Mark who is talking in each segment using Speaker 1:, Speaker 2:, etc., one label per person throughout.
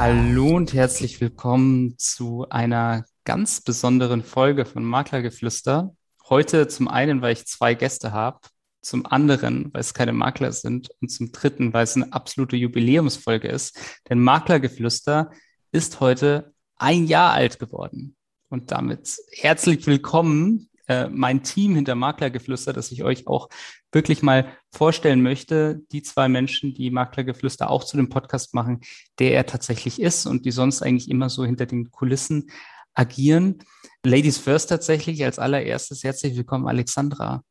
Speaker 1: Hallo und herzlich willkommen zu einer ganz besonderen Folge von Maklergeflüster. Heute zum einen, weil ich zwei Gäste habe, zum anderen, weil es keine Makler sind und zum dritten, weil es eine absolute Jubiläumsfolge ist. Denn Maklergeflüster ist heute ein Jahr alt geworden. Und damit herzlich willkommen, äh, mein Team hinter Maklergeflüster, das ich euch auch wirklich mal vorstellen möchte. Die zwei Menschen, die Maklergeflüster auch zu dem Podcast machen, der er tatsächlich ist und die sonst eigentlich immer so hinter den Kulissen agieren. Ladies First tatsächlich als allererstes herzlich willkommen, Alexandra.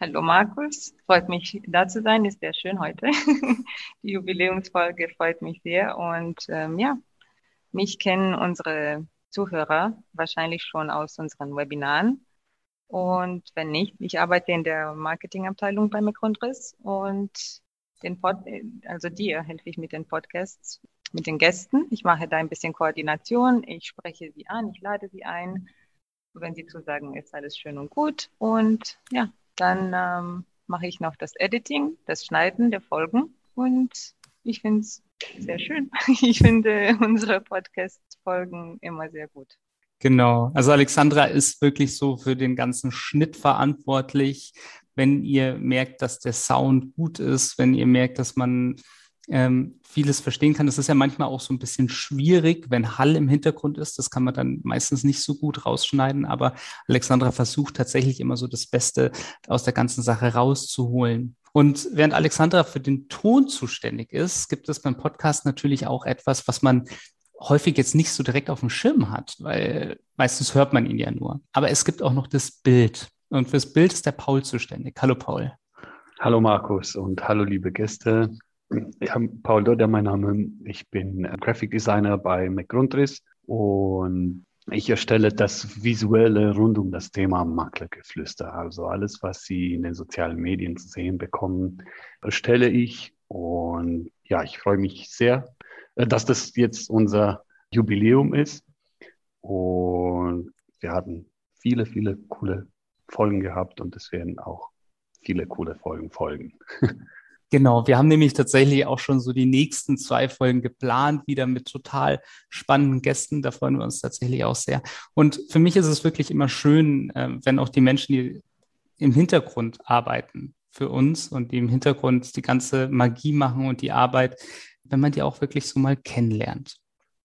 Speaker 2: Hallo Markus, freut mich da zu sein, ist sehr schön heute. Die Jubiläumsfolge freut mich sehr und ähm, ja, mich kennen unsere Zuhörer wahrscheinlich schon aus unseren Webinaren. Und wenn nicht, ich arbeite in der Marketingabteilung bei McGrundriss und den Pod, also dir helfe ich mit den Podcasts, mit den Gästen. Ich mache da ein bisschen Koordination, ich spreche sie an, ich lade sie ein. Wenn sie zusagen, ist alles schön und gut. Und ja, dann ähm, mache ich noch das Editing, das Schneiden der Folgen und ich finde es sehr schön. Ich finde unsere Podcast-Folgen immer sehr gut.
Speaker 1: Genau. Also Alexandra ist wirklich so für den ganzen Schnitt verantwortlich. Wenn ihr merkt, dass der Sound gut ist, wenn ihr merkt, dass man ähm, vieles verstehen kann. Das ist ja manchmal auch so ein bisschen schwierig, wenn Hall im Hintergrund ist. Das kann man dann meistens nicht so gut rausschneiden. Aber Alexandra versucht tatsächlich immer so das Beste aus der ganzen Sache rauszuholen. Und während Alexandra für den Ton zuständig ist, gibt es beim Podcast natürlich auch etwas, was man häufig jetzt nicht so direkt auf dem Schirm hat, weil meistens hört man ihn ja nur. Aber es gibt auch noch das Bild. Und fürs Bild ist der Paul zuständig. Hallo Paul.
Speaker 3: Hallo Markus und hallo liebe Gäste. Ja, Paul Dodder, mein Name. Ich bin Graphic Designer bei McGrundriss und ich erstelle das Visuelle rund um das Thema Maklergeflüster. Also alles, was Sie in den sozialen Medien zu sehen bekommen, erstelle ich. Und ja, ich freue mich sehr, dass das jetzt unser Jubiläum ist. Und wir hatten viele, viele coole Folgen gehabt und es werden auch viele coole Folgen folgen.
Speaker 1: Genau, wir haben nämlich tatsächlich auch schon so die nächsten zwei Folgen geplant, wieder mit total spannenden Gästen. Da freuen wir uns tatsächlich auch sehr. Und für mich ist es wirklich immer schön, äh, wenn auch die Menschen, die im Hintergrund arbeiten für uns und die im Hintergrund die ganze Magie machen und die Arbeit, wenn man die auch wirklich so mal kennenlernt.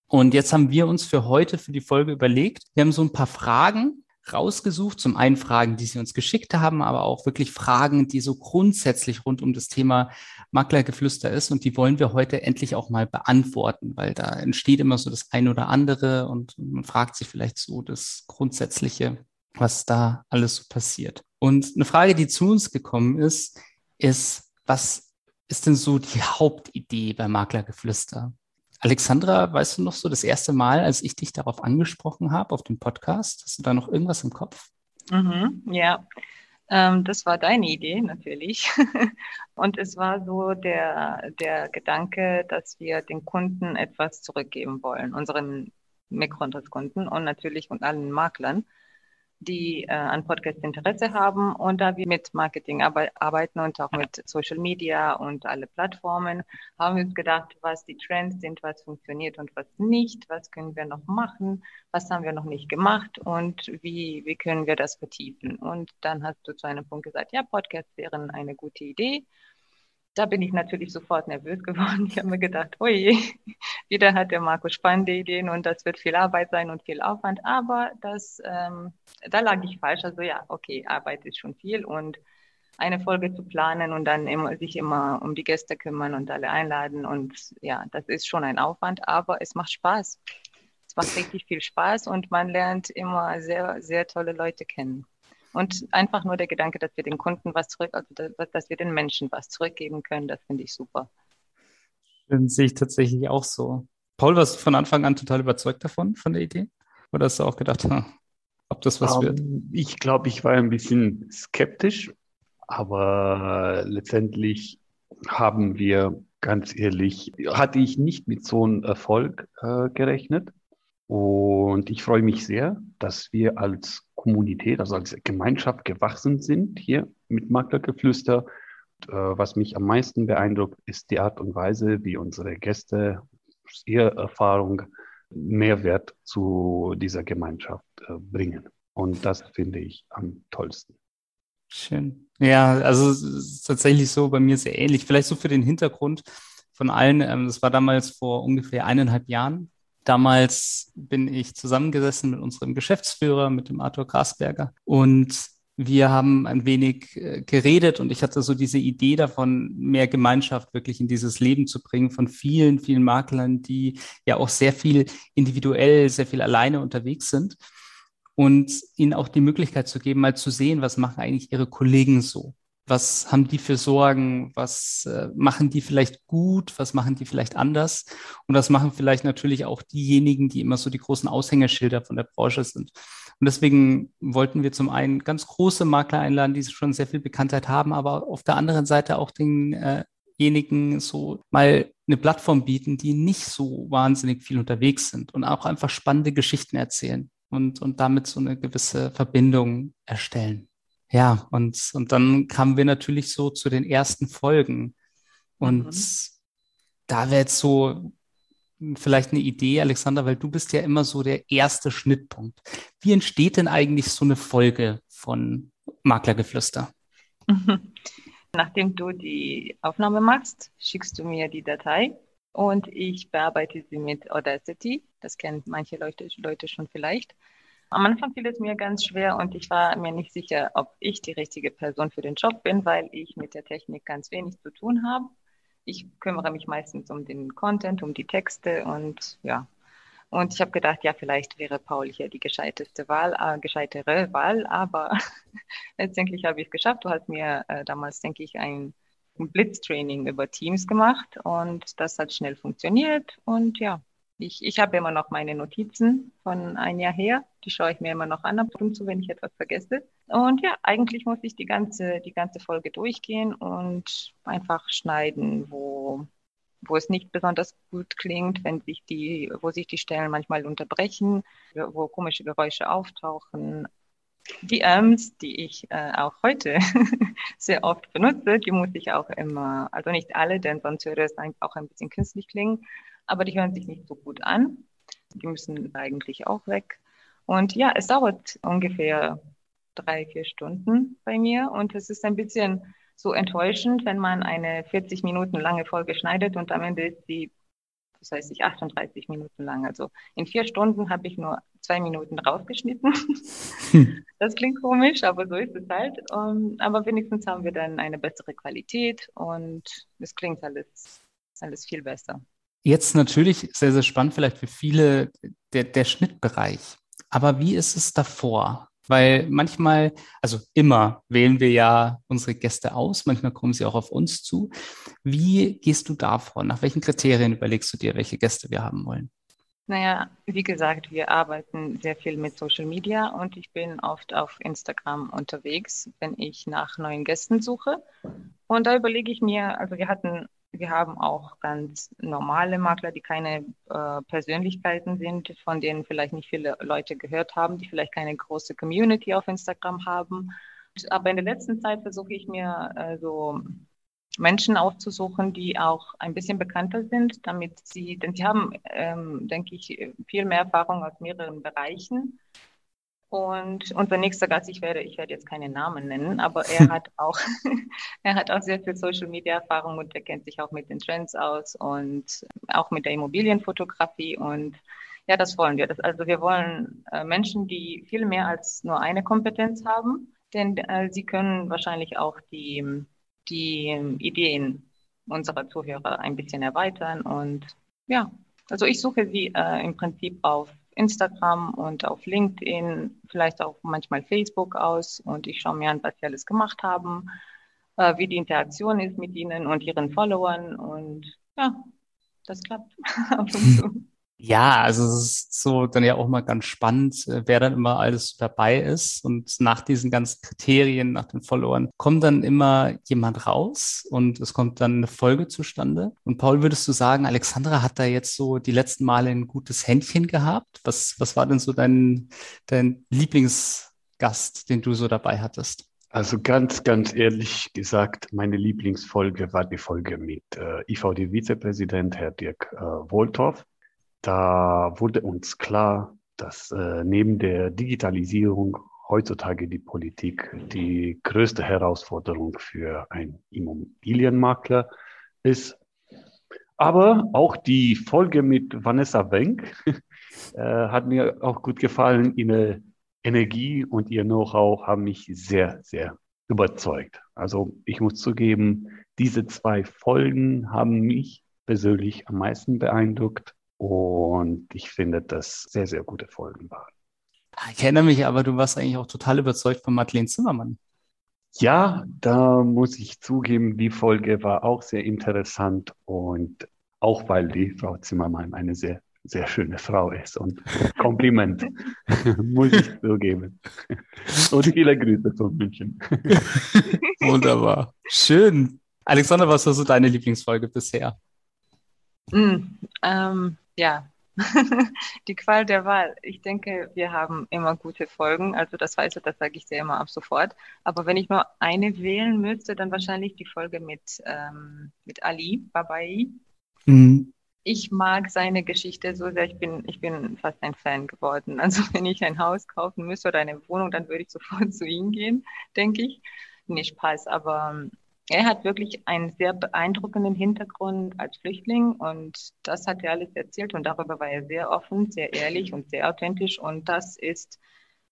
Speaker 1: Und jetzt haben wir uns für heute, für die Folge überlegt, wir haben so ein paar Fragen, rausgesucht. Zum einen Fragen, die Sie uns geschickt haben, aber auch wirklich Fragen, die so grundsätzlich rund um das Thema Maklergeflüster ist. Und die wollen wir heute endlich auch mal beantworten, weil da entsteht immer so das eine oder andere und man fragt sich vielleicht so das Grundsätzliche, was da alles so passiert. Und eine Frage, die zu uns gekommen ist, ist, was ist denn so die Hauptidee bei Maklergeflüster? Alexandra, weißt du noch so das erste Mal, als ich dich darauf angesprochen habe, auf dem Podcast? Hast du da noch irgendwas im Kopf?
Speaker 2: Mhm, ja, ähm, das war deine Idee natürlich. und es war so der, der Gedanke, dass wir den Kunden etwas zurückgeben wollen, unseren Mikrointereskunden und natürlich und allen Maklern die äh, an Podcast Interesse haben und da wir mit Marketing arbeiten und auch mit Social Media und alle Plattformen, haben wir uns gedacht, was die Trends sind, was funktioniert und was nicht, was können wir noch machen, was haben wir noch nicht gemacht und wie, wie können wir das vertiefen. Und dann hast du zu einem Punkt gesagt, ja, Podcast wären eine gute Idee da bin ich natürlich sofort nervös geworden. Ich habe mir gedacht, oh je, wieder hat der Markus spannende Ideen und das wird viel Arbeit sein und viel Aufwand. Aber das, ähm, da lag ich falsch. Also ja, okay, Arbeit ist schon viel und eine Folge zu planen und dann immer, sich immer um die Gäste kümmern und alle einladen und ja, das ist schon ein Aufwand, aber es macht Spaß. Es macht richtig viel Spaß und man lernt immer sehr, sehr tolle Leute kennen. Und einfach nur der Gedanke, dass wir den Kunden was zurück, also dass wir den Menschen was zurückgeben können, das finde ich super.
Speaker 1: Das sehe ich tatsächlich auch so. Paul, warst du von Anfang an total überzeugt davon, von der Idee? Oder hast du auch gedacht, ob das was um, wird?
Speaker 3: Ähm, ich glaube, ich war ein bisschen skeptisch, aber letztendlich haben wir ganz ehrlich, hatte ich nicht mit so einem Erfolg äh, gerechnet. Und ich freue mich sehr, dass wir als Kommunität, also als Gemeinschaft gewachsen sind hier mit Maklergeflüster. Und, äh, was mich am meisten beeindruckt, ist die Art und Weise, wie unsere Gäste ihre Erfahrung Mehrwert zu dieser Gemeinschaft äh, bringen. Und das finde ich am tollsten.
Speaker 1: Schön. Ja, also es ist tatsächlich so bei mir sehr ähnlich. Vielleicht so für den Hintergrund von allen. Ähm, das war damals vor ungefähr eineinhalb Jahren. Damals bin ich zusammengesessen mit unserem Geschäftsführer, mit dem Arthur Grasberger. Und wir haben ein wenig äh, geredet und ich hatte so diese Idee davon, mehr Gemeinschaft wirklich in dieses Leben zu bringen von vielen, vielen Maklern, die ja auch sehr viel individuell, sehr viel alleine unterwegs sind und ihnen auch die Möglichkeit zu geben, mal zu sehen, was machen eigentlich ihre Kollegen so. Was haben die für Sorgen? Was äh, machen die vielleicht gut? Was machen die vielleicht anders? Und das machen vielleicht natürlich auch diejenigen, die immer so die großen Aushängeschilder von der Branche sind. Und deswegen wollten wir zum einen ganz große Makler einladen, die schon sehr viel Bekanntheit haben, aber auf der anderen Seite auch denjenigen äh so mal eine Plattform bieten, die nicht so wahnsinnig viel unterwegs sind und auch einfach spannende Geschichten erzählen und, und damit so eine gewisse Verbindung erstellen. Ja, und, und dann kamen wir natürlich so zu den ersten Folgen. Und mhm. da wäre jetzt so vielleicht eine Idee, Alexander, weil du bist ja immer so der erste Schnittpunkt. Wie entsteht denn eigentlich so eine Folge von Maklergeflüster?
Speaker 2: Nachdem du die Aufnahme machst, schickst du mir die Datei und ich bearbeite sie mit Audacity. Das kennen manche Leute, Leute schon vielleicht. Am Anfang fiel es mir ganz schwer und ich war mir nicht sicher, ob ich die richtige Person für den Job bin, weil ich mit der Technik ganz wenig zu tun habe ich kümmere mich meistens um den Content, um die Texte und ja. Und ich habe gedacht, ja, vielleicht wäre Paul hier die gescheiteste Wahl, äh, gescheitere Wahl, aber letztendlich habe ich es geschafft. Du hast mir äh, damals, denke ich, ein Blitztraining über Teams gemacht und das hat schnell funktioniert und ja, ich, ich habe immer noch meine Notizen von ein Jahr her. Die schaue ich mir immer noch an, ab und zu, wenn ich etwas vergesse. Und ja, eigentlich muss ich die ganze, die ganze Folge durchgehen und einfach schneiden, wo, wo es nicht besonders gut klingt, wenn sich die, wo sich die Stellen manchmal unterbrechen, wo komische Geräusche auftauchen. Die Arms, die ich äh, auch heute sehr oft benutze, die muss ich auch immer, also nicht alle, denn sonst würde es auch ein bisschen künstlich klingen aber die hören sich nicht so gut an. Die müssen eigentlich auch weg. Und ja, es dauert ungefähr drei, vier Stunden bei mir und es ist ein bisschen so enttäuschend, wenn man eine 40 Minuten lange Folge schneidet und am Ende ist sie, das heißt ich 38 Minuten lang. Also in vier Stunden habe ich nur zwei Minuten rausgeschnitten. das klingt komisch, aber so ist es halt. Um, aber wenigstens haben wir dann eine bessere Qualität und es klingt alles, alles viel besser.
Speaker 1: Jetzt natürlich sehr, sehr spannend, vielleicht für viele der, der Schnittbereich. Aber wie ist es davor? Weil manchmal, also immer wählen wir ja unsere Gäste aus, manchmal kommen sie auch auf uns zu. Wie gehst du davor? Nach welchen Kriterien überlegst du dir, welche Gäste wir haben wollen?
Speaker 2: Naja, wie gesagt, wir arbeiten sehr viel mit Social Media und ich bin oft auf Instagram unterwegs, wenn ich nach neuen Gästen suche. Und da überlege ich mir, also wir hatten wir haben auch ganz normale Makler, die keine äh, Persönlichkeiten sind, von denen vielleicht nicht viele Leute gehört haben, die vielleicht keine große Community auf Instagram haben. Aber in der letzten Zeit versuche ich mir äh, so Menschen aufzusuchen, die auch ein bisschen bekannter sind, damit sie, denn sie haben, ähm, denke ich, viel mehr Erfahrung aus mehreren Bereichen und unser nächster Gast, ich werde, ich werde jetzt keine Namen nennen, aber er hat auch, er hat auch sehr viel Social Media Erfahrung und er kennt sich auch mit den Trends aus und auch mit der Immobilienfotografie. Und ja, das wollen wir. Das, also wir wollen äh, Menschen, die viel mehr als nur eine Kompetenz haben, denn äh, sie können wahrscheinlich auch die, die Ideen unserer Zuhörer ein bisschen erweitern. Und ja, also ich suche sie äh, im Prinzip auf Instagram und auf LinkedIn, vielleicht auch manchmal Facebook aus. Und ich schaue mir an, was sie alles gemacht haben, äh, wie die Interaktion ist mit ihnen und ihren Followern. Und ja, das klappt.
Speaker 1: Ja, also es ist so dann ja auch mal ganz spannend, äh, wer dann immer alles dabei ist. Und nach diesen ganzen Kriterien, nach den Followern, kommt dann immer jemand raus und es kommt dann eine Folge zustande. Und Paul, würdest du sagen, Alexandra hat da jetzt so die letzten Male ein gutes Händchen gehabt? Was, was war denn so dein, dein Lieblingsgast, den du so dabei hattest?
Speaker 3: Also ganz, ganz ehrlich gesagt, meine Lieblingsfolge war die Folge mit äh, IVD-Vizepräsident Herr Dirk äh, Wohltorf. Da wurde uns klar, dass äh, neben der Digitalisierung heutzutage die Politik die größte Herausforderung für einen Immobilienmakler ist. Aber auch die Folge mit Vanessa Wenk äh, hat mir auch gut gefallen. Ihre Energie und ihr Know-how haben mich sehr, sehr überzeugt. Also ich muss zugeben, diese zwei Folgen haben mich persönlich am meisten beeindruckt und ich finde, dass sehr, sehr gute Folgen waren.
Speaker 1: Ich erinnere mich aber, du warst eigentlich auch total überzeugt von Madeleine Zimmermann.
Speaker 3: Ja, da muss ich zugeben, die Folge war auch sehr interessant und auch weil die Frau Zimmermann eine sehr, sehr schöne Frau ist und Kompliment, muss ich zugeben. Und viele Grüße von München.
Speaker 1: Wunderbar. Schön. Alexander, was war so deine Lieblingsfolge bisher?
Speaker 2: Mm, ähm, ja, die Qual der Wahl. Ich denke, wir haben immer gute Folgen. Also das heißt, das sage ich dir immer ab sofort. Aber wenn ich nur eine wählen müsste, dann wahrscheinlich die Folge mit, ähm, mit Ali Babai. Mhm. Ich mag seine Geschichte so sehr. Ich bin, ich bin fast ein Fan geworden. Also wenn ich ein Haus kaufen müsste oder eine Wohnung, dann würde ich sofort zu ihm gehen, denke ich. Nicht Spaß, aber er hat wirklich einen sehr beeindruckenden Hintergrund als Flüchtling und das hat er alles erzählt und darüber war er sehr offen, sehr ehrlich und sehr authentisch und das ist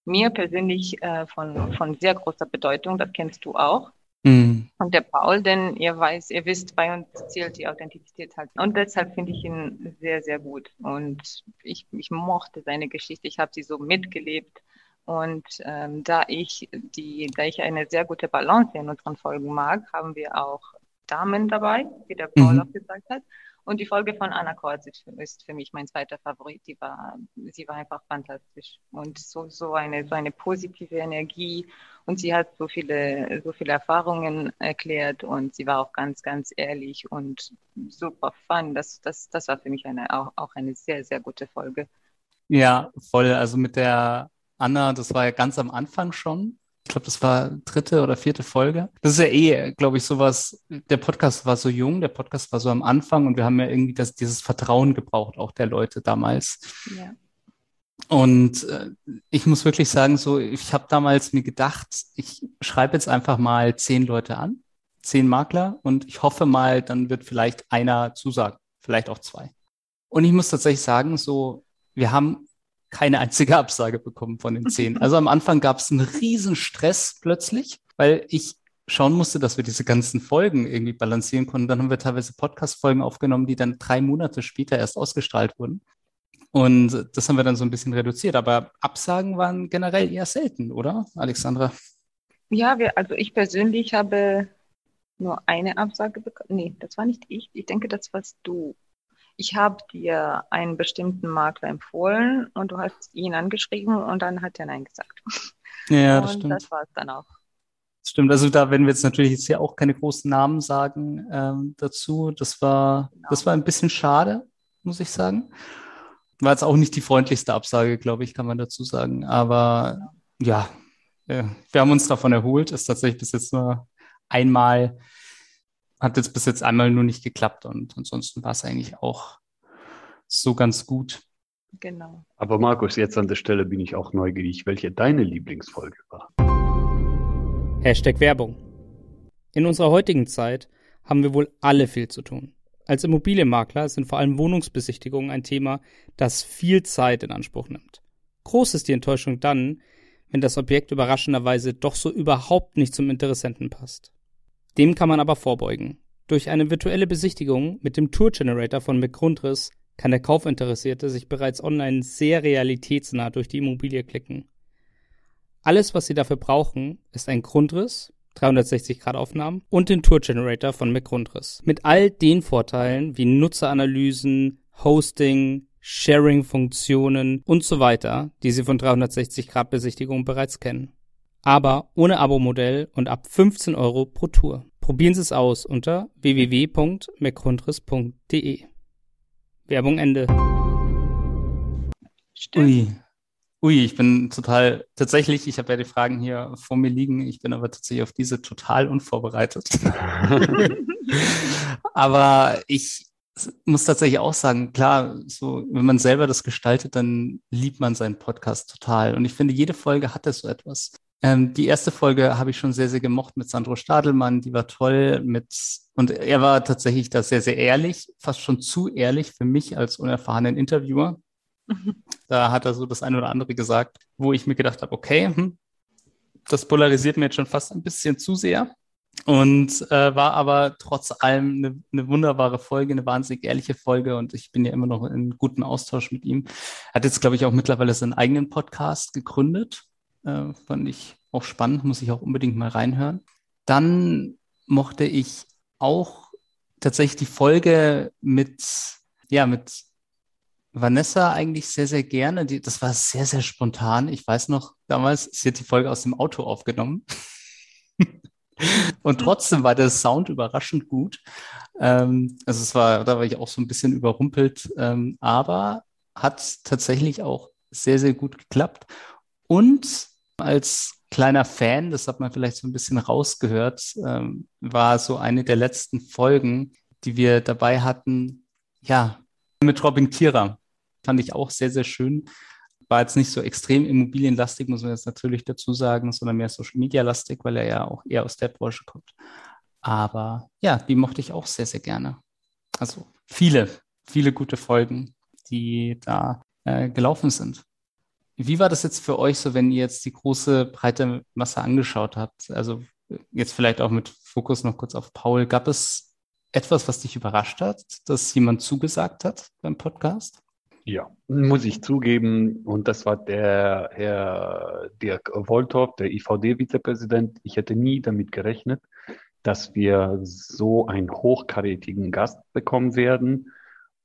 Speaker 2: mir persönlich äh, von, von sehr großer Bedeutung, das kennst du auch. Mhm. Und der Paul, denn ihr weiß, ihr wisst, bei uns zählt die Authentizität halt. Und deshalb finde ich ihn sehr, sehr gut. Und ich, ich mochte seine Geschichte. Ich habe sie so mitgelebt. Und ähm, da ich die, da ich eine sehr gute Balance in unseren Folgen mag, haben wir auch Damen dabei, wie der Paul mhm. auch gesagt hat. Und die Folge von Anna Kortz ist für mich mein zweiter Favorit. Die war, sie war einfach fantastisch und so, so eine, so eine positive Energie. Und sie hat so viele, so viele Erfahrungen erklärt und sie war auch ganz, ganz ehrlich und super fun. Das, das, das war für mich eine, auch, auch eine sehr, sehr gute Folge.
Speaker 1: Ja, voll. Also mit der Anna, das war ja ganz am Anfang schon. Ich glaube, das war dritte oder vierte Folge. Das ist ja eh, glaube ich, sowas. Der Podcast war so jung, der Podcast war so am Anfang und wir haben ja irgendwie das, dieses Vertrauen gebraucht, auch der Leute damals. Ja. Und äh, ich muss wirklich sagen, so, ich habe damals mir gedacht, ich schreibe jetzt einfach mal zehn Leute an, zehn Makler und ich hoffe mal, dann wird vielleicht einer zusagen, vielleicht auch zwei. Und ich muss tatsächlich sagen, so, wir haben keine einzige Absage bekommen von den zehn. Also am Anfang gab es einen riesen Stress plötzlich, weil ich schauen musste, dass wir diese ganzen Folgen irgendwie balancieren konnten. Dann haben wir teilweise Podcast-Folgen aufgenommen, die dann drei Monate später erst ausgestrahlt wurden. Und das haben wir dann so ein bisschen reduziert. Aber Absagen waren generell eher selten, oder, Alexandra?
Speaker 2: Ja, wir, also ich persönlich habe nur eine Absage bekommen. Nee, das war nicht ich. Ich denke, das warst du ich habe dir einen bestimmten Makler empfohlen und du hast ihn angeschrieben und dann hat er Nein gesagt.
Speaker 1: Ja, das und stimmt.
Speaker 2: Das war es dann auch.
Speaker 1: Das stimmt. Also da werden wir jetzt natürlich jetzt hier auch keine großen Namen sagen ähm, dazu. Das war, genau. das war ein bisschen schade, muss ich sagen. War jetzt auch nicht die freundlichste Absage, glaube ich, kann man dazu sagen. Aber genau. ja, äh, wir haben uns davon erholt. Ist tatsächlich bis jetzt nur einmal hat jetzt bis jetzt einmal nur nicht geklappt und ansonsten war es eigentlich auch so ganz gut.
Speaker 3: Genau. Aber Markus, jetzt an der Stelle bin ich auch neugierig, welche deine Lieblingsfolge war.
Speaker 4: Hashtag Werbung. In unserer heutigen Zeit haben wir wohl alle viel zu tun. Als Immobilienmakler sind vor allem Wohnungsbesichtigungen ein Thema, das viel Zeit in Anspruch nimmt. Groß ist die Enttäuschung dann, wenn das Objekt überraschenderweise doch so überhaupt nicht zum Interessenten passt. Dem kann man aber vorbeugen. Durch eine virtuelle Besichtigung mit dem Tour Generator von McGrundriss kann der Kaufinteressierte sich bereits online sehr realitätsnah durch die Immobilie klicken. Alles, was Sie dafür brauchen, ist ein Grundriss, 360 Grad Aufnahmen und den Tour Generator von McGrundriss. Mit all den Vorteilen wie Nutzeranalysen, Hosting, Sharing-Funktionen und so weiter, die Sie von 360 Grad Besichtigungen bereits kennen aber ohne Abo-Modell und ab 15 Euro pro Tour. Probieren Sie es aus unter www.mcgrundriss.de. Werbung Ende.
Speaker 1: Ui. Ui, ich bin total, tatsächlich, ich habe ja die Fragen hier vor mir liegen, ich bin aber tatsächlich auf diese total unvorbereitet. aber ich muss tatsächlich auch sagen, klar, so, wenn man selber das gestaltet, dann liebt man seinen Podcast total. Und ich finde, jede Folge hatte so etwas. Ähm, die erste Folge habe ich schon sehr, sehr gemocht mit Sandro Stadelmann, die war toll mit, und er war tatsächlich da sehr, sehr ehrlich, fast schon zu ehrlich für mich als unerfahrenen Interviewer. Da hat er so das eine oder andere gesagt, wo ich mir gedacht habe, okay, hm, das polarisiert mir jetzt schon fast ein bisschen zu sehr. Und äh, war aber trotz allem eine, eine, wunderbare Folge, eine wahnsinnig ehrliche Folge und ich bin ja immer noch in gutem Austausch mit ihm. Er hat jetzt, glaube ich, auch mittlerweile seinen eigenen Podcast gegründet. Äh, fand ich auch spannend, muss ich auch unbedingt mal reinhören. Dann mochte ich auch tatsächlich die Folge mit, ja, mit Vanessa eigentlich sehr, sehr gerne. Die, das war sehr, sehr spontan. Ich weiß noch, damals, sie hat die Folge aus dem Auto aufgenommen. Und trotzdem war der Sound überraschend gut. Ähm, also es war, da war ich auch so ein bisschen überrumpelt, ähm, aber hat tatsächlich auch sehr, sehr gut geklappt. Und als kleiner Fan, das hat man vielleicht so ein bisschen rausgehört, ähm, war so eine der letzten Folgen, die wir dabei hatten, ja, mit Robin Kira fand ich auch sehr, sehr schön. War jetzt nicht so extrem immobilienlastig, muss man jetzt natürlich dazu sagen, sondern mehr Social Media lastig, weil er ja auch eher aus der Branche kommt. Aber ja, die mochte ich auch sehr, sehr gerne. Also viele, viele gute Folgen, die da äh, gelaufen sind. Wie war das jetzt für euch so, wenn ihr jetzt die große, breite Masse angeschaut habt? Also jetzt vielleicht auch mit Fokus noch kurz auf Paul. Gab es etwas, was dich überrascht hat, dass jemand zugesagt hat beim Podcast?
Speaker 3: Ja, muss ich zugeben. Und das war der Herr Dirk Wolthoff, der IVD-Vizepräsident. Ich hätte nie damit gerechnet, dass wir so einen hochkarätigen Gast bekommen werden.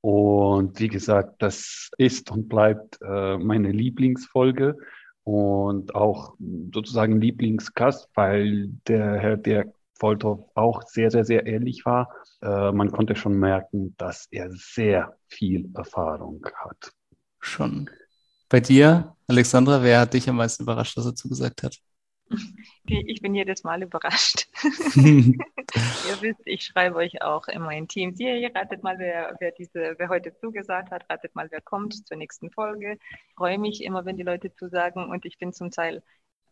Speaker 3: Und wie gesagt, das ist und bleibt äh, meine Lieblingsfolge und auch sozusagen Lieblingsgast, weil der Herr Dirk Voltov auch sehr, sehr, sehr ähnlich war. Äh, man konnte schon merken, dass er sehr viel Erfahrung hat.
Speaker 1: Schon. Bei dir, Alexandra, wer hat dich am meisten überrascht, was er zugesagt hat?
Speaker 2: Ich bin jedes Mal überrascht. ihr wisst, ich schreibe euch auch immer in Teams. Ihr, ihr ratet mal, wer, wer, diese, wer heute zugesagt hat, ratet mal, wer kommt zur nächsten Folge. Ich freue mich immer, wenn die Leute zusagen und ich bin zum Teil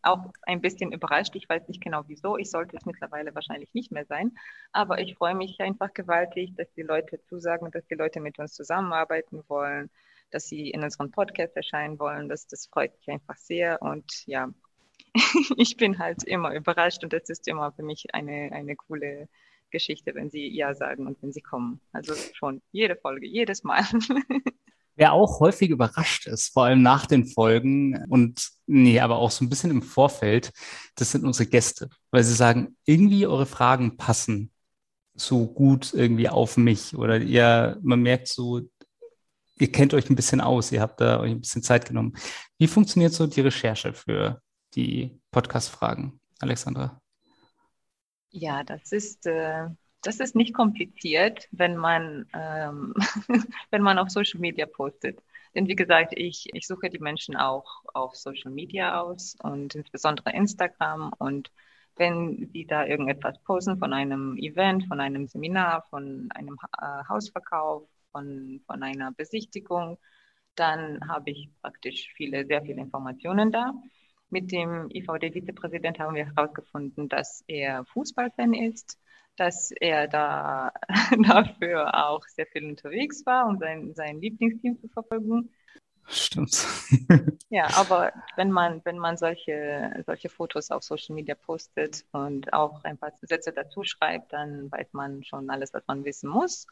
Speaker 2: auch ein bisschen überrascht. Ich weiß nicht genau wieso. Ich sollte es mittlerweile wahrscheinlich nicht mehr sein. Aber ich freue mich einfach gewaltig, dass die Leute zusagen, dass die Leute mit uns zusammenarbeiten wollen, dass sie in unserem Podcast erscheinen wollen. Das, das freut mich einfach sehr. Und ja, ich bin halt immer überrascht und das ist immer für mich eine, eine coole Geschichte, wenn sie Ja sagen und wenn sie kommen. Also schon jede Folge, jedes Mal.
Speaker 1: Wer auch häufig überrascht ist, vor allem nach den Folgen und nee, aber auch so ein bisschen im Vorfeld, das sind unsere Gäste, weil sie sagen, irgendwie eure Fragen passen so gut irgendwie auf mich oder ihr, man merkt so, ihr kennt euch ein bisschen aus, ihr habt da euch ein bisschen Zeit genommen. Wie funktioniert so die Recherche für die Podcast-Fragen, Alexandra?
Speaker 2: Ja, das ist äh, das ist nicht kompliziert, wenn man, ähm, wenn man auf Social Media postet. Denn wie gesagt, ich, ich suche die Menschen auch auf Social Media aus und insbesondere Instagram. Und wenn sie da irgendetwas posten von einem Event, von einem Seminar, von einem äh, Hausverkauf, von, von einer Besichtigung, dann habe ich praktisch viele, sehr viele Informationen da. Mit dem IVD-Vizepräsident haben wir herausgefunden, dass er Fußballfan ist dass er da dafür auch sehr viel unterwegs war, um sein, sein Lieblingsteam zu verfolgen.
Speaker 1: Stimmt.
Speaker 2: ja, aber wenn man, wenn man solche, solche Fotos auf Social Media postet und auch ein paar Sätze dazu schreibt, dann weiß man schon alles, was man wissen muss.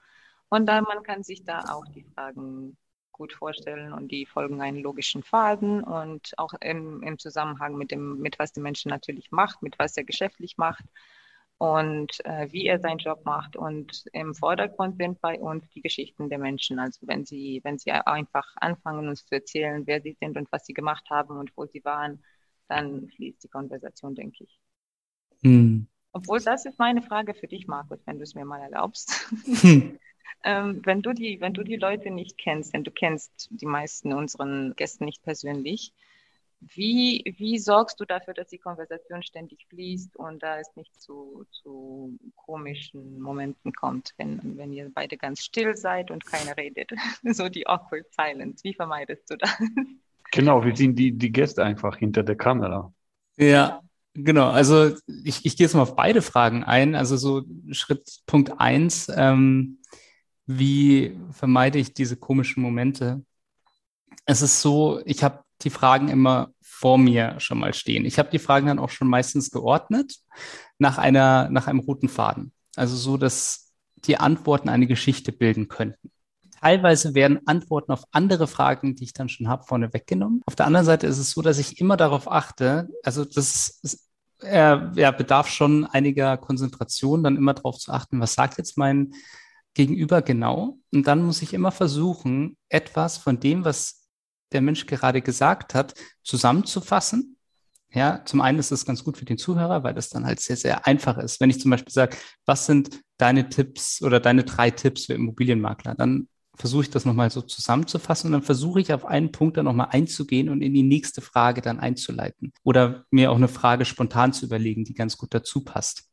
Speaker 2: Und dann man kann sich da auch die Fragen gut vorstellen und die folgen einen logischen Faden und auch im, im Zusammenhang mit dem, mit was der Mensch natürlich macht, mit was er geschäftlich macht und äh, wie er seinen Job macht. Und im Vordergrund sind bei uns die Geschichten der Menschen. Also wenn sie, wenn sie einfach anfangen, uns zu erzählen, wer sie sind und was sie gemacht haben und wo sie waren, dann fließt die Konversation, denke ich. Hm. Obwohl, das ist meine Frage für dich, Markus, wenn du es mir mal erlaubst. Hm. ähm, wenn, du die, wenn du die Leute nicht kennst, denn du kennst die meisten unseren Gästen nicht persönlich, Wie, wie sorgst du dafür, dass die Konversation ständig fließt und da es nicht zu, zu komischen Momenten kommt, wenn, wenn ihr beide ganz still seid und keiner redet? so die awkward silence. Wie vermeidest du das?
Speaker 3: Genau, wir sind die, die Gäste einfach hinter der Kamera.
Speaker 1: Ja, genau. Also ich, ich gehe jetzt mal auf beide Fragen ein. Also so Schritt Punkt eins, ähm, wie vermeide ich diese komischen Momente? Es ist so, ich habe die Fragen immer vor mir schon mal stehen. Ich habe die Fragen dann auch schon meistens geordnet nach einer, nach einem roten Faden. Also so, dass die Antworten eine Geschichte bilden könnten. Teilweise werden Antworten auf andere Fragen, die ich dann schon habe, vorne weggenommen. Auf der anderen Seite ist es so, dass ich immer darauf achte, also das ist, äh, ja, bedarf schon einiger Konzentration, dann immer darauf zu achten, was sagt jetzt mein Gegenüber genau. Und dann muss ich immer versuchen, etwas von dem, was der Mensch gerade gesagt hat, zusammenzufassen. Ja, zum einen ist es ganz gut für den Zuhörer, weil das dann halt sehr, sehr einfach ist. Wenn ich zum Beispiel sage, was sind deine Tipps oder deine drei Tipps für Immobilienmakler, dann versuche ich das nochmal so zusammenzufassen und dann versuche ich auf einen Punkt dann nochmal einzugehen und in die nächste Frage dann einzuleiten oder mir auch eine Frage spontan zu überlegen, die ganz gut dazu passt.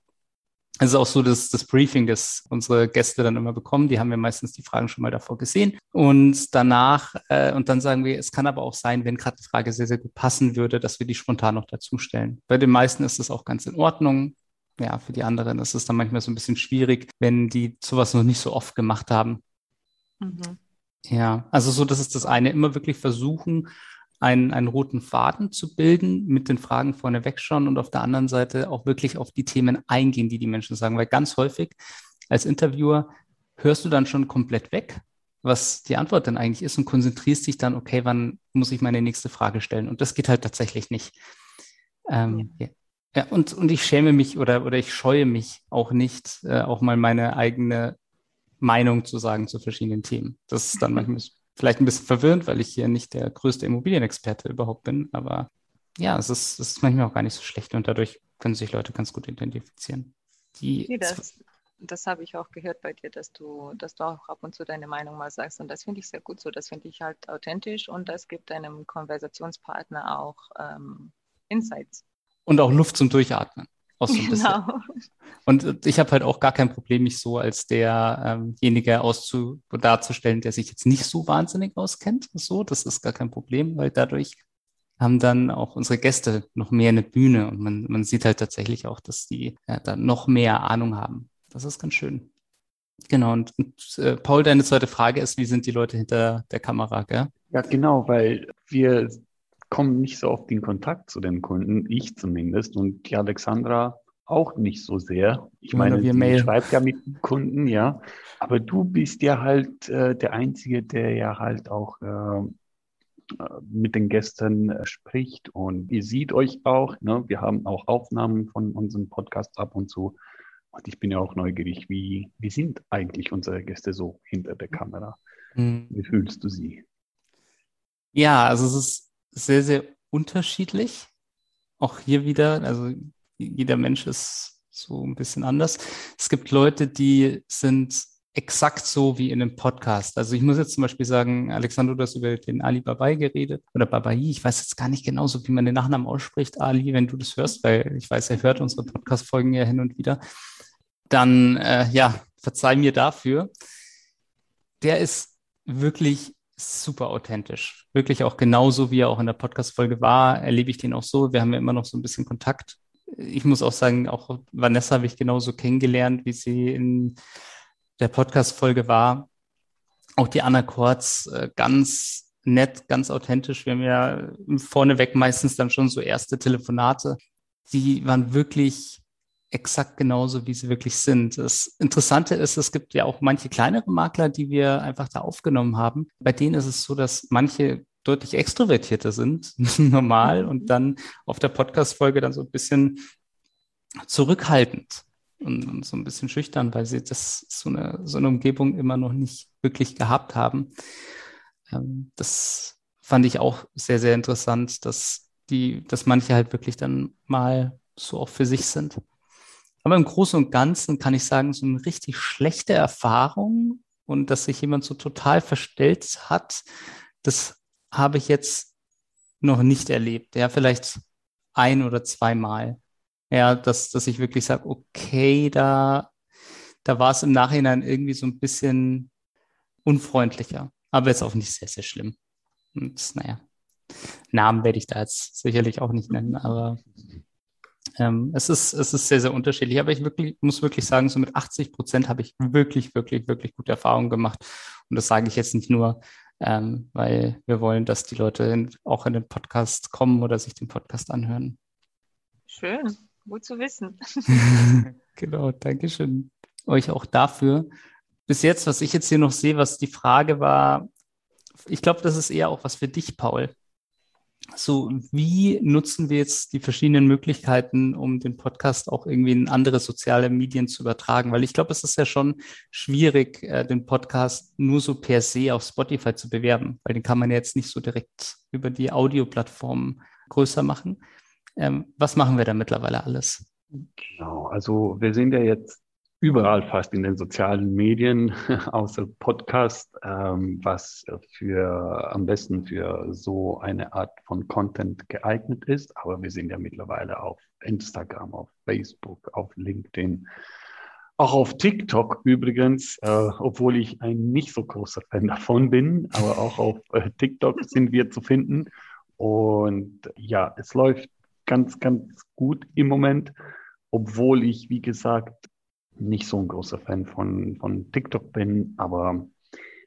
Speaker 1: Es ist auch so, dass das Briefing, das unsere Gäste dann immer bekommen, die haben wir meistens die Fragen schon mal davor gesehen. Und danach, äh, und dann sagen wir, es kann aber auch sein, wenn gerade die Frage sehr, sehr gut passen würde, dass wir die spontan noch dazu stellen. Bei den meisten ist es auch ganz in Ordnung. Ja, für die anderen ist es dann manchmal so ein bisschen schwierig, wenn die sowas noch nicht so oft gemacht haben. Mhm. Ja, also so, das ist das eine. Immer wirklich versuchen, einen, einen roten Faden zu bilden, mit den Fragen vorne wegschauen und auf der anderen Seite auch wirklich auf die Themen eingehen, die die Menschen sagen. Weil ganz häufig als Interviewer hörst du dann schon komplett weg, was die Antwort dann eigentlich ist und konzentrierst dich dann, okay, wann muss ich meine nächste Frage stellen? Und das geht halt tatsächlich nicht. Ähm, ja. ja. und, und ich schäme mich oder, oder ich scheue mich auch nicht, äh, auch mal meine eigene Meinung zu sagen zu verschiedenen Themen. Das ist dann manchmal vielleicht ein bisschen verwirrend, weil ich hier nicht der größte Immobilienexperte überhaupt bin, aber ja, es ist, es ist manchmal auch gar nicht so schlecht und dadurch können sich Leute ganz gut identifizieren.
Speaker 2: Die nee, das, das habe ich auch gehört bei dir, dass du, dass du auch ab und zu deine Meinung mal sagst und das finde ich sehr gut so. Das finde ich halt authentisch und das gibt deinem Konversationspartner auch ähm, Insights.
Speaker 1: Und auch Luft zum Durchatmen. Auch so ein bisschen. Genau. Und ich habe halt auch gar kein Problem, mich so als derjenige ähm auszu darzustellen, der sich jetzt nicht so wahnsinnig auskennt. So, das ist gar kein Problem, weil dadurch haben dann auch unsere Gäste noch mehr eine Bühne und man, man sieht halt tatsächlich auch, dass die ja, dann noch mehr Ahnung haben. Das ist ganz schön. Genau, und, und äh, Paul, deine zweite Frage ist, wie sind die Leute hinter der Kamera, gell?
Speaker 3: Ja, genau, weil wir kommen nicht so oft in Kontakt zu den Kunden, ich zumindest, und die Alexandra auch nicht so sehr. Ich meine, sie Mail. schreibt ja mit Kunden, ja, aber du bist ja halt äh, der Einzige, der ja halt auch äh, äh mit den Gästen äh, spricht und ihr seht euch auch. Ne? Wir haben auch Aufnahmen von unseren Podcasts ab und zu. Und ich bin ja auch neugierig, wie, wie sind eigentlich unsere Gäste so hinter der Kamera? Mhm. Wie fühlst du sie?
Speaker 1: Ja, also es ist sehr, sehr unterschiedlich. Auch hier wieder, also jeder Mensch ist so ein bisschen anders. Es gibt Leute, die sind exakt so wie in einem Podcast. Also ich muss jetzt zum Beispiel sagen, Alexander, du hast über den Ali Babai geredet oder Babai. Ich weiß jetzt gar nicht genau so, wie man den Nachnamen ausspricht. Ali, wenn du das hörst, weil ich weiß, er hört unsere Podcast-Folgen ja hin und wieder. Dann, äh, ja, verzeih mir dafür. Der ist wirklich super authentisch. Wirklich auch genauso, wie er auch in der Podcast-Folge war, erlebe ich den auch so. Wir haben ja immer noch so ein bisschen Kontakt. Ich muss auch sagen, auch Vanessa habe ich genauso kennengelernt, wie sie in der Podcast-Folge war. Auch die Anna Kortz, äh, ganz nett, ganz authentisch. Wir haben ja vorneweg meistens dann schon so erste Telefonate. Die waren wirklich exakt genauso, wie sie wirklich sind. Das Interessante ist, es gibt ja auch manche kleinere Makler, die wir einfach da aufgenommen haben. Bei denen ist es so, dass manche deutlich extrovertierter sind, normal, und dann auf der Podcast-Folge dann so ein bisschen zurückhaltend und, und, so ein bisschen schüchtern, weil sie das so eine, so eine Umgebung immer noch nicht wirklich gehabt haben. Ähm, das fand ich auch sehr, sehr interessant, dass die, dass manche halt wirklich dann mal so auch für sich sind. Aber im Großen und Ganzen kann ich sagen, so eine richtig schlechte Erfahrung und dass sich jemand so total verstellt hat, das habe ich jetzt noch nicht erlebt. Ja, vielleicht ein oder zweimal. Ja, dass, dass ich wirklich sage, okay, da, da war es im Nachhinein irgendwie so ein bisschen unfreundlicher. Aber jetzt auch nicht sehr, sehr schlimm. Und naja, Namen werde ich da jetzt sicherlich auch nicht nennen, aber ähm, es, ist, es ist sehr, sehr unterschiedlich. Aber ich wirklich, muss wirklich sagen, so mit 80 Prozent habe ich wirklich, wirklich, wirklich gute Erfahrungen gemacht. Und das sage ich jetzt nicht nur, ähm, weil wir wollen, dass die Leute in, auch in den Podcast kommen oder sich den Podcast anhören.
Speaker 2: Schön, gut zu wissen.
Speaker 1: genau, Dankeschön euch auch dafür. Bis jetzt, was ich jetzt hier noch sehe, was die Frage war, ich glaube, das ist eher auch was für dich, Paul. So, wie nutzen wir jetzt die verschiedenen Möglichkeiten, um den Podcast auch irgendwie in andere soziale Medien zu übertragen? Weil ich glaube, es ist ja schon schwierig, äh, den Podcast nur so per se auf Spotify zu bewerben, weil den kann man ja jetzt nicht so direkt über die Audioplattform größer machen. Ähm, was machen wir da mittlerweile alles?
Speaker 3: Genau, also wir sind ja jetzt überall fast in den sozialen Medien, außer Podcast, ähm, was für am besten für so eine Art von Content geeignet ist. Aber wir sind ja mittlerweile auf Instagram, auf Facebook, auf LinkedIn, auch auf TikTok übrigens, äh, obwohl ich ein nicht so großer Fan davon bin, aber auch auf äh, TikTok sind wir zu finden. Und ja, es läuft ganz, ganz gut im Moment, obwohl ich, wie gesagt, nicht so ein großer Fan von, von TikTok bin, aber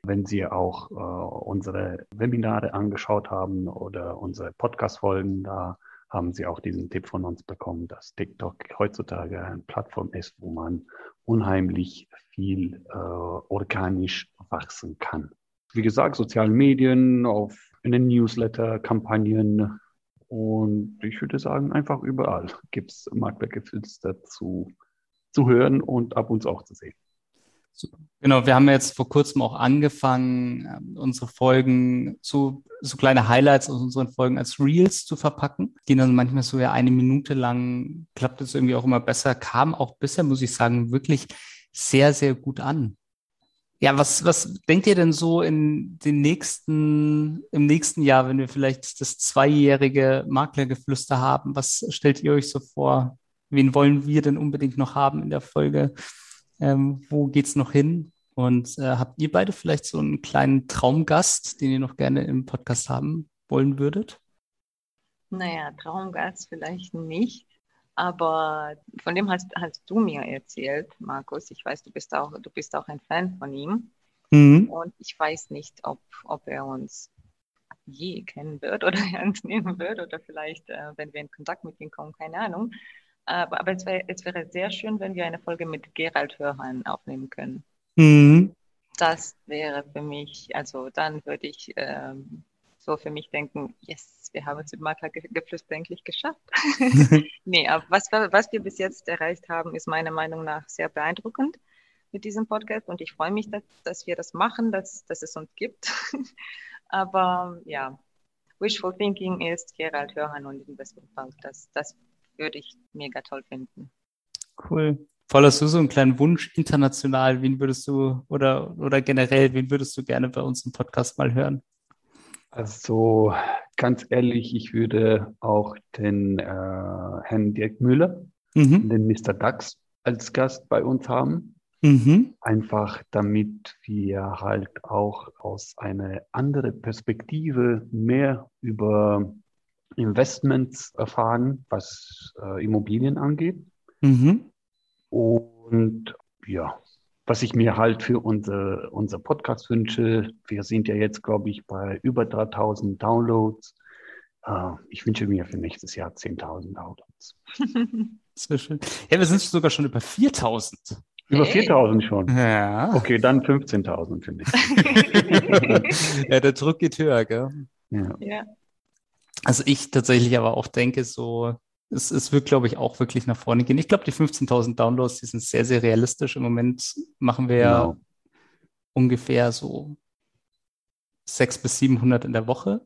Speaker 3: wenn Sie auch äh, unsere Webinare angeschaut haben oder unsere Podcast-Folgen, da haben Sie auch diesen Tipp von uns bekommen, dass TikTok heutzutage eine Plattform ist, wo man unheimlich viel äh, organisch wachsen kann. Wie gesagt, soziale Medien, auf in den Newsletter, und ich würde sagen, einfach überall gibt es Marktwertgeflüster zu zu hören und ab uns auch zu sehen.
Speaker 1: Genau, wir haben jetzt vor kurzem auch angefangen, ähm, unsere Folgen zu, so kleine Highlights aus unseren Folgen als Reels zu verpacken, die dann manchmal so ja eine Minute lang, klappt es irgendwie auch immer besser, kam auch bisher, muss ich sagen, wirklich sehr, sehr gut an. Ja, was, was denkt ihr denn so in den nächsten, im nächsten Jahr, wenn wir vielleicht das zweijährige Maklergeflüster haben? Was stellt ihr euch so vor? Wen wollen wir denn unbedingt noch haben in der Folge? Ähm, wo geht's noch hin? Und äh, habt ihr beide vielleicht so einen kleinen Traumgast, den ihr noch gerne im Podcast haben wollen würdet?
Speaker 2: Naja, Traumgast vielleicht nicht. Aber von dem hast, hast du mir erzählt, Markus. Ich weiß, du bist auch, du bist auch ein Fan von ihm. Mhm. Und ich weiß nicht, ob, ob er uns je kennen wird oder ernst nehmen wird oder vielleicht, äh, wenn wir in Kontakt mit ihm kommen, keine Ahnung. Aber, aber es, wär, es wäre sehr schön, wenn wir eine Folge mit Gerald Hörhan aufnehmen können. Mhm. Das wäre für mich, also dann würde ich ähm, so für mich denken, yes, wir haben es mit Maklergeflüster endlich geschafft. nee, aber was, was wir bis jetzt erreicht haben, ist meiner Meinung nach sehr beeindruckend mit diesem Podcast und ich freue mich, dass, dass wir das machen, dass, dass es uns gibt. aber ja, Wishful Thinking ist Gerald Hörhan und Investmentbank. Das, das würde ich mega toll finden.
Speaker 1: Cool. Voll hast du so einen kleinen Wunsch international, wen würdest du oder, oder generell, wen würdest du gerne bei uns im Podcast mal hören?
Speaker 3: Also ganz ehrlich, ich würde auch den äh, Herrn Dirk Müller, mhm. den Mr. Dax, als Gast bei uns haben. Mhm. Einfach damit wir halt auch aus einer anderen Perspektive mehr über Investments erfahren, was äh, Immobilien angeht. Mhm. Und ja, was ich mir halt für unser, unser Podcast wünsche, wir sind ja jetzt, glaube ich, bei über 3000 Downloads. Äh, ich wünsche mir für nächstes Jahr 10.000 Downloads.
Speaker 1: Das wäre schön. Ja, wir sind sogar schon über 4000.
Speaker 3: Über hey. 4000 schon. Ja. Okay, dann 15.000, finde
Speaker 1: ich. ja, der Druck geht höher, gell? Ja. ja. Also ich tatsächlich aber auch denke, so, es, es wird, glaube ich, auch wirklich nach vorne gehen. Ich glaube, die 15.000 Downloads, die sind sehr, sehr realistisch. Im Moment machen wir genau. ja ungefähr so 600 bis 700 in der Woche.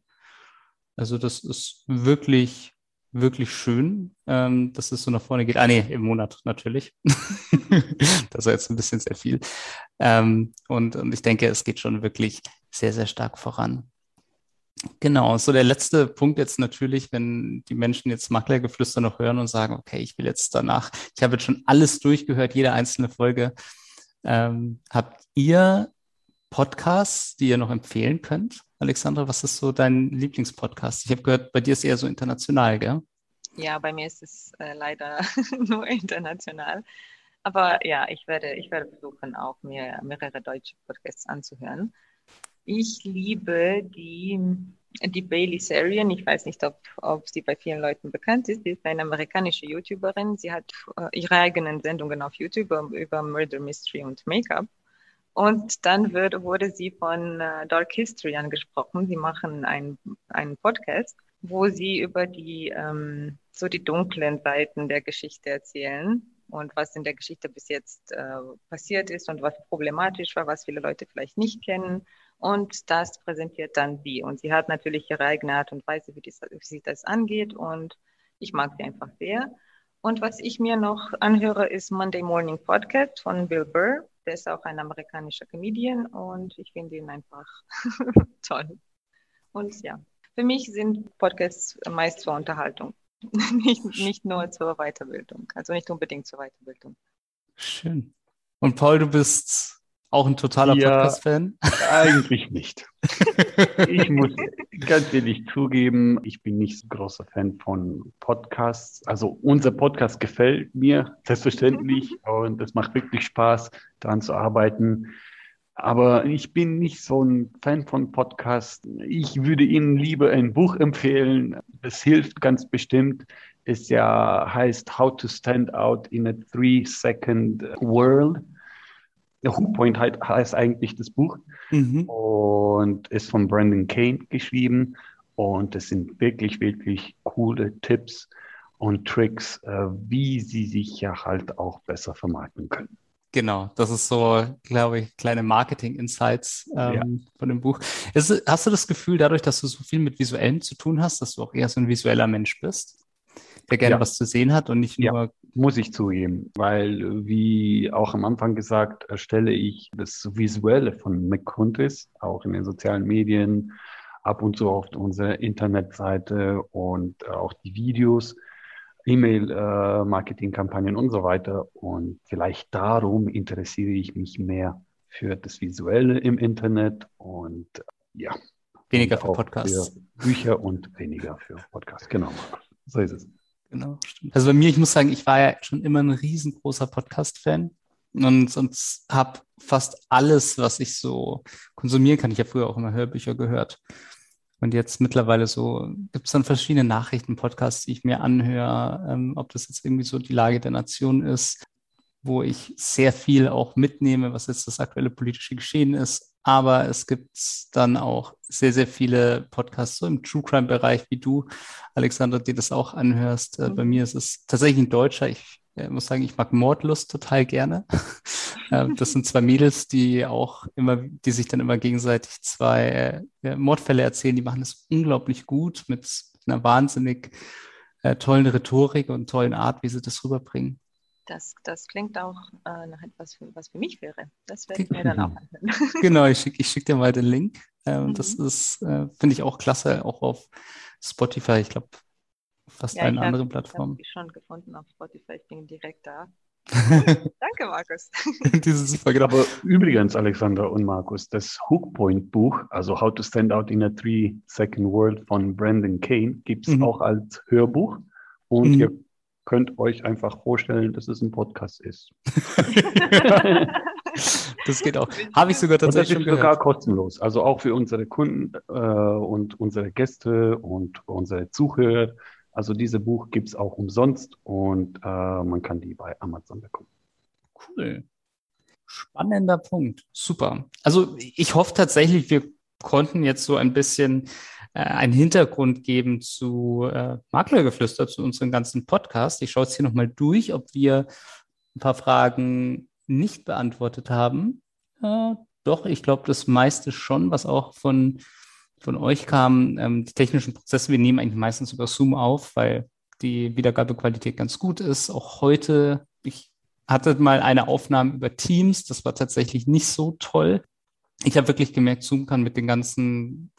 Speaker 1: Also das ist wirklich, wirklich schön, ähm, dass es so nach vorne geht. Ah nee, im Monat natürlich. das war jetzt ein bisschen sehr viel. Ähm, und, und ich denke, es geht schon wirklich sehr, sehr stark voran. Genau, so der letzte Punkt jetzt natürlich, wenn die Menschen jetzt Maklergeflüster noch hören und sagen, okay, ich will jetzt danach, ich habe jetzt schon alles durchgehört, jede einzelne Folge. Ähm, habt ihr Podcasts, die ihr noch empfehlen könnt? Alexandra, was ist so dein Lieblingspodcast? Ich habe gehört, bei dir ist eher so international, gell?
Speaker 2: Ja, bei mir ist es äh, leider nur international. Aber ja, ich werde, ich werde versuchen, auch mir mehrere deutsche Podcasts anzuhören. Ich liebe die, die Bailey Sarian. Ich weiß nicht, ob, ob sie bei vielen Leuten bekannt ist. Sie ist eine amerikanische YouTuberin. Sie hat äh, ihre eigenen Sendungen auf YouTube über Murder Mystery und Make-up. Und dann wird, wurde sie von äh, Dark History angesprochen. Sie machen einen, Podcast, wo sie über die, ähm, so die dunklen Seiten der Geschichte erzählen und was in der Geschichte bis jetzt äh, passiert ist und was problematisch war, was viele Leute vielleicht nicht kennen. Und das präsentiert dann sie. Und sie hat natürlich ihre eigene Art und Weise, wie, dies, wie sie das angeht. Und ich mag sie einfach sehr. Und was ich mir noch anhöre, ist Monday Morning Podcast von Bill Burr. Der ist auch ein amerikanischer Comedian und ich finde ihn einfach toll. Und ja, für mich sind Podcasts meist zur Unterhaltung, nicht, nicht nur zur Weiterbildung, also nicht unbedingt zur Weiterbildung.
Speaker 1: Schön. Und Paul, du bist auch ein totaler ja, Podcast-Fan?
Speaker 3: Eigentlich nicht. ich muss ganz ehrlich zugeben, ich bin nicht so großer Fan von Podcasts. Also unser Podcast gefällt mir selbstverständlich und es macht wirklich Spaß, daran zu arbeiten. Aber ich bin nicht so ein Fan von Podcasts. Ich würde Ihnen lieber ein Buch empfehlen. Das hilft ganz bestimmt. Es ja heißt How to Stand Out in a Three Second World Hook Point heißt eigentlich das Buch mhm. und ist von Brandon Kane geschrieben. Und es sind wirklich, wirklich coole Tipps und Tricks, äh, wie sie sich ja halt auch besser vermarkten können.
Speaker 1: Genau, das ist so, glaube ich, kleine Marketing-Insights ähm, ja. von dem Buch. Ist, hast du das Gefühl, dadurch, dass du so viel mit Visuellen zu tun hast, dass du auch eher so ein visueller Mensch bist? Der gerne ja. was zu sehen hat und nicht nur. Ja,
Speaker 3: muss ich zugeben, weil wie auch am Anfang gesagt, erstelle ich das Visuelle von McContis auch in den sozialen Medien, ab und zu auf unserer Internetseite und auch die Videos. E-Mail-Marketing-Kampagnen äh, und so weiter. Und vielleicht darum interessiere ich mich mehr für das Visuelle im Internet und ja.
Speaker 1: Weniger für Podcasts.
Speaker 3: Für Bücher und weniger für Podcasts. Genau, So ist es.
Speaker 1: Genau, stimmt. Also bei mir, ich muss sagen, ich war ja schon immer ein riesengroßer Podcast-Fan und, und habe fast alles, was ich so konsumieren kann. Ich habe früher auch immer Hörbücher gehört. Und jetzt mittlerweile so gibt es dann verschiedene Nachrichten-Podcasts, die ich mir anhöre, ähm, ob das jetzt irgendwie so die Lage der Nation ist, wo ich sehr viel auch mitnehme, was jetzt das aktuelle politische Geschehen ist, aber es gibt dann auch sehr, sehr viele Podcasts so im True Crime Bereich wie du, Alexander, die das auch anhörst. Mhm. Bei mir ist es tatsächlich ein Deutscher. Ich äh, muss sagen, ich mag Mordlust total gerne. Ähm, das sind zwei Mädels, die auch immer, die sich dann immer gegenseitig zwei äh, Mordfälle erzählen. Die machen das unglaublich gut mit einer wahnsinnig äh, tollen Rhetorik und tollen Art, wie sie das rüberbringen.
Speaker 2: Das, das klingt auch äh, nach etwas, für, was für mich wäre. Das werde ich mir dann auch anhören.
Speaker 1: Genau, ich schicke ich schick dir mal den Link. Ähm, mhm. Das ist, äh, finde ich auch klasse, auch auf Spotify. Ich glaube, fast ja, allen hab, anderen Plattformen.
Speaker 2: Ich habe schon gefunden auf Spotify. Ich bin direkt da. Danke, Markus.
Speaker 3: Diese super, genau. Aber übrigens, Alexander und Markus, das Hookpoint-Buch, also How to Stand Out in a Three-Second World von Brandon Kane, gibt es mhm. auch als Hörbuch. Und mhm. ihr könnt euch einfach vorstellen, dass es ein Podcast ist.
Speaker 1: das geht auch. Habe ich sogar tatsächlich
Speaker 3: und das ist sogar kostenlos. Also auch für unsere Kunden äh, und unsere Gäste und unsere Zuhörer. Also dieses Buch gibt es auch umsonst und äh, man kann die bei Amazon bekommen.
Speaker 1: Cool. Spannender Punkt. Super. Also ich hoffe tatsächlich, wir konnten jetzt so ein bisschen einen Hintergrund geben zu äh, Maklergeflüster, zu unserem ganzen Podcast. Ich schaue jetzt hier nochmal durch, ob wir ein paar Fragen nicht beantwortet haben. Äh, doch, ich glaube, das meiste schon, was auch von, von euch kam. Ähm, die technischen Prozesse, wir nehmen eigentlich meistens über Zoom auf, weil die Wiedergabequalität ganz gut ist. Auch heute, ich hatte mal eine Aufnahme über Teams, das war tatsächlich nicht so toll. Ich habe wirklich gemerkt, Zoom kann mit den ganzen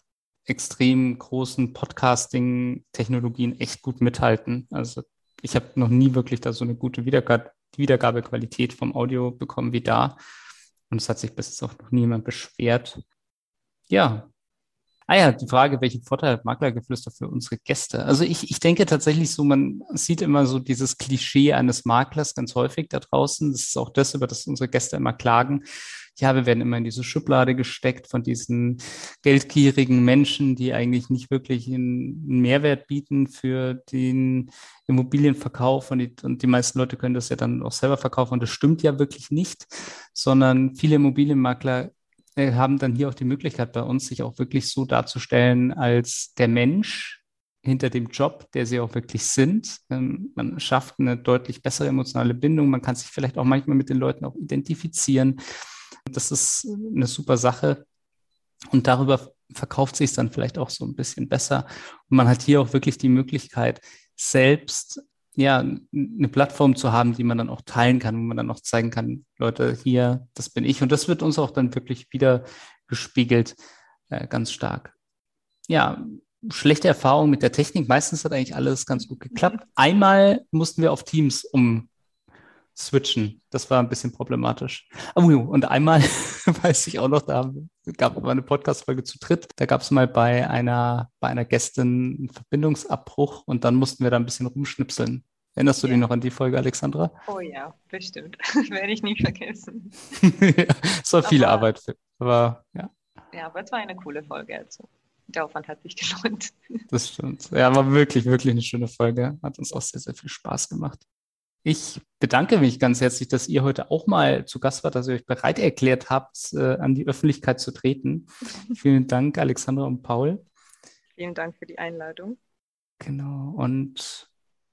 Speaker 1: extrem großen Podcasting-Technologien echt gut mithalten. Also ich habe noch nie wirklich da so eine gute Wiedergabe, Wiedergabequalität vom Audio bekommen wie da. Und es hat sich bis jetzt auch noch niemand beschwert. Ja. Ah ja, die Frage, welchen Vorteil hat Maklergeflüster für unsere Gäste? Also ich, ich denke tatsächlich so, man sieht immer so dieses Klischee eines Maklers ganz häufig da draußen. Das ist auch das, über das unsere Gäste immer klagen ja, wir werden immer in diese Schublade gesteckt von diesen geldgierigen Menschen, die eigentlich nicht wirklich einen Mehrwert bieten für den Immobilienverkauf und die, und die meisten Leute können das ja dann auch selber verkaufen und das stimmt ja wirklich nicht, sondern viele Immobilienmakler haben dann hier auch die Möglichkeit bei uns, sich auch wirklich so darzustellen als der Mensch, hinter dem Job, der sie auch wirklich sind. Ähm, man schafft eine deutlich bessere emotionale Bindung. Man kann sich vielleicht auch manchmal mit den Leuten auch identifizieren. Das ist eine super Sache. Und darüber verkauft sich es dann vielleicht auch so ein bisschen besser. Und man hat hier auch wirklich die Möglichkeit, selbst ja, eine Plattform zu haben, die man dann auch teilen kann, wo man dann auch zeigen kann, Leute, hier, das bin ich. Und das wird uns auch dann wirklich wieder gespiegelt, äh, ganz stark. Ja, schlechte Erfahrung mit der Technik. Meistens hat eigentlich alles ganz gut geklappt. Einmal mussten wir auf Teams um switchen. Das war ein bisschen problematisch. Und einmal weiß ich auch noch, da gab es eine Podcast-Folge zu dritt. Da gab es mal bei einer, bei einer Gästin einen Verbindungsabbruch und dann mussten wir da ein bisschen rumschnipseln. Erinnerst du ja. dich noch an die Folge, Alexandra?
Speaker 2: Oh ja, bestimmt. Werde ich nie vergessen.
Speaker 1: ja, es war viel aber, Arbeit, aber ja.
Speaker 2: Ja, aber es war eine coole Folge. Also. Der Aufwand hat sich gelohnt.
Speaker 1: Das stimmt. Ja, war wirklich, wirklich eine schöne Folge. Hat uns auch sehr, sehr viel Spaß gemacht. Ich bedanke mich ganz herzlich, dass ihr heute auch mal zu Gast wart, dass ihr euch bereit erklärt habt, äh, an die Öffentlichkeit zu treten. Vielen Dank, Alexandra und Paul.
Speaker 2: Vielen Dank für die Einladung.
Speaker 1: Genau. Und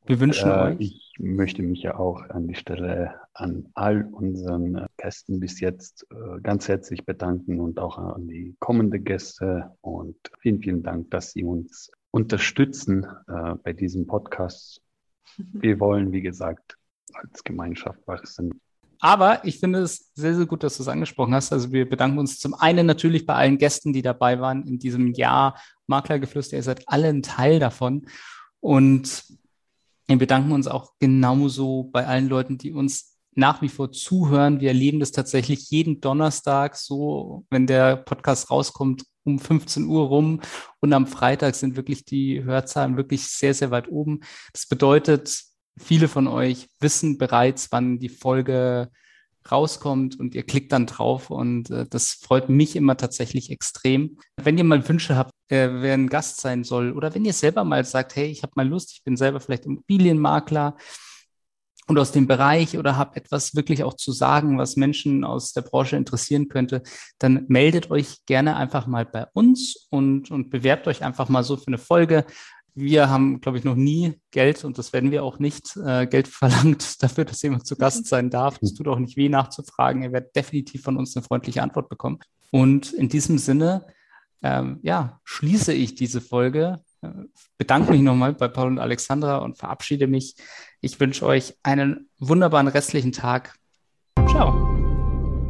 Speaker 1: wir wünschen äh, euch.
Speaker 3: Ich möchte mich ja auch an die Stelle an all unseren Gästen bis jetzt äh, ganz herzlich bedanken und auch an die kommenden Gäste. Und vielen, vielen Dank, dass Sie uns unterstützen äh, bei diesem Podcast. Wir wollen, wie gesagt, als Gemeinschaft wachsen.
Speaker 1: Aber ich finde es sehr, sehr gut, dass du es angesprochen hast. Also wir bedanken uns zum einen natürlich bei allen Gästen, die dabei waren in diesem Jahr Maklergeflüster. Ihr seid alle ein Teil davon. Und wir bedanken uns auch genauso bei allen Leuten, die uns nach wie vor zuhören. Wir erleben das tatsächlich jeden Donnerstag so, wenn der Podcast rauskommt, um 15 Uhr rum. Und am Freitag sind wirklich die Hörzahlen wirklich sehr, sehr weit oben. Das bedeutet, viele von euch wissen bereits, wann die Folge rauskommt und ihr klickt dann drauf und äh, das freut mich immer tatsächlich extrem. Wenn ihr mal Wünsche habt, äh, wer ein Gast sein soll oder wenn ihr selber mal sagt, hey, ich habe mal Lust, ich bin selber vielleicht Immobilienmakler und aus dem Bereich oder habe etwas wirklich auch zu sagen, was Menschen aus der Branche interessieren könnte, dann meldet euch gerne einfach mal bei uns und, und bewerbt euch einfach mal so für eine Folge. Wir haben, glaube ich, noch nie Geld und das werden wir auch nicht äh, Geld verlangt dafür, dass jemand zu Gast sein darf. Es tut auch nicht weh nachzufragen. Ihr werdet definitiv von uns eine freundliche Antwort bekommen. Und in diesem Sinne, ähm, ja, schließe ich diese Folge. Äh, bedanke mich nochmal bei Paul und Alexandra und verabschiede mich. Ich wünsche euch einen wunderbaren restlichen Tag. Ciao.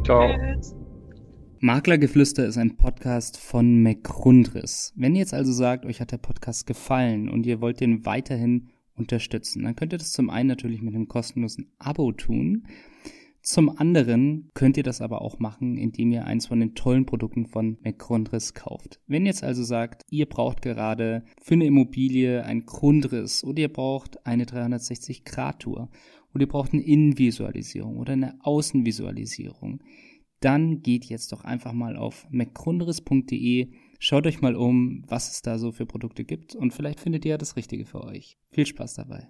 Speaker 3: Ciao.
Speaker 4: Maklergeflüster ist ein Podcast von McRundris. Wenn ihr jetzt also sagt, euch hat der Podcast gefallen und ihr wollt den weiterhin unterstützen, dann könnt ihr das zum einen natürlich mit einem kostenlosen Abo tun. Zum anderen könnt ihr das aber auch machen, indem ihr eins von den tollen Produkten von McGrundriss kauft. Wenn ihr jetzt also sagt, ihr braucht gerade für eine Immobilie ein Grundriss oder ihr braucht eine 360-Grad-Tour oder ihr braucht eine Innenvisualisierung oder eine Außenvisualisierung, dann geht jetzt doch einfach mal auf mcgrunderis.de, schaut euch mal um, was es da so für Produkte gibt und vielleicht findet ihr ja das Richtige für euch. Viel Spaß dabei.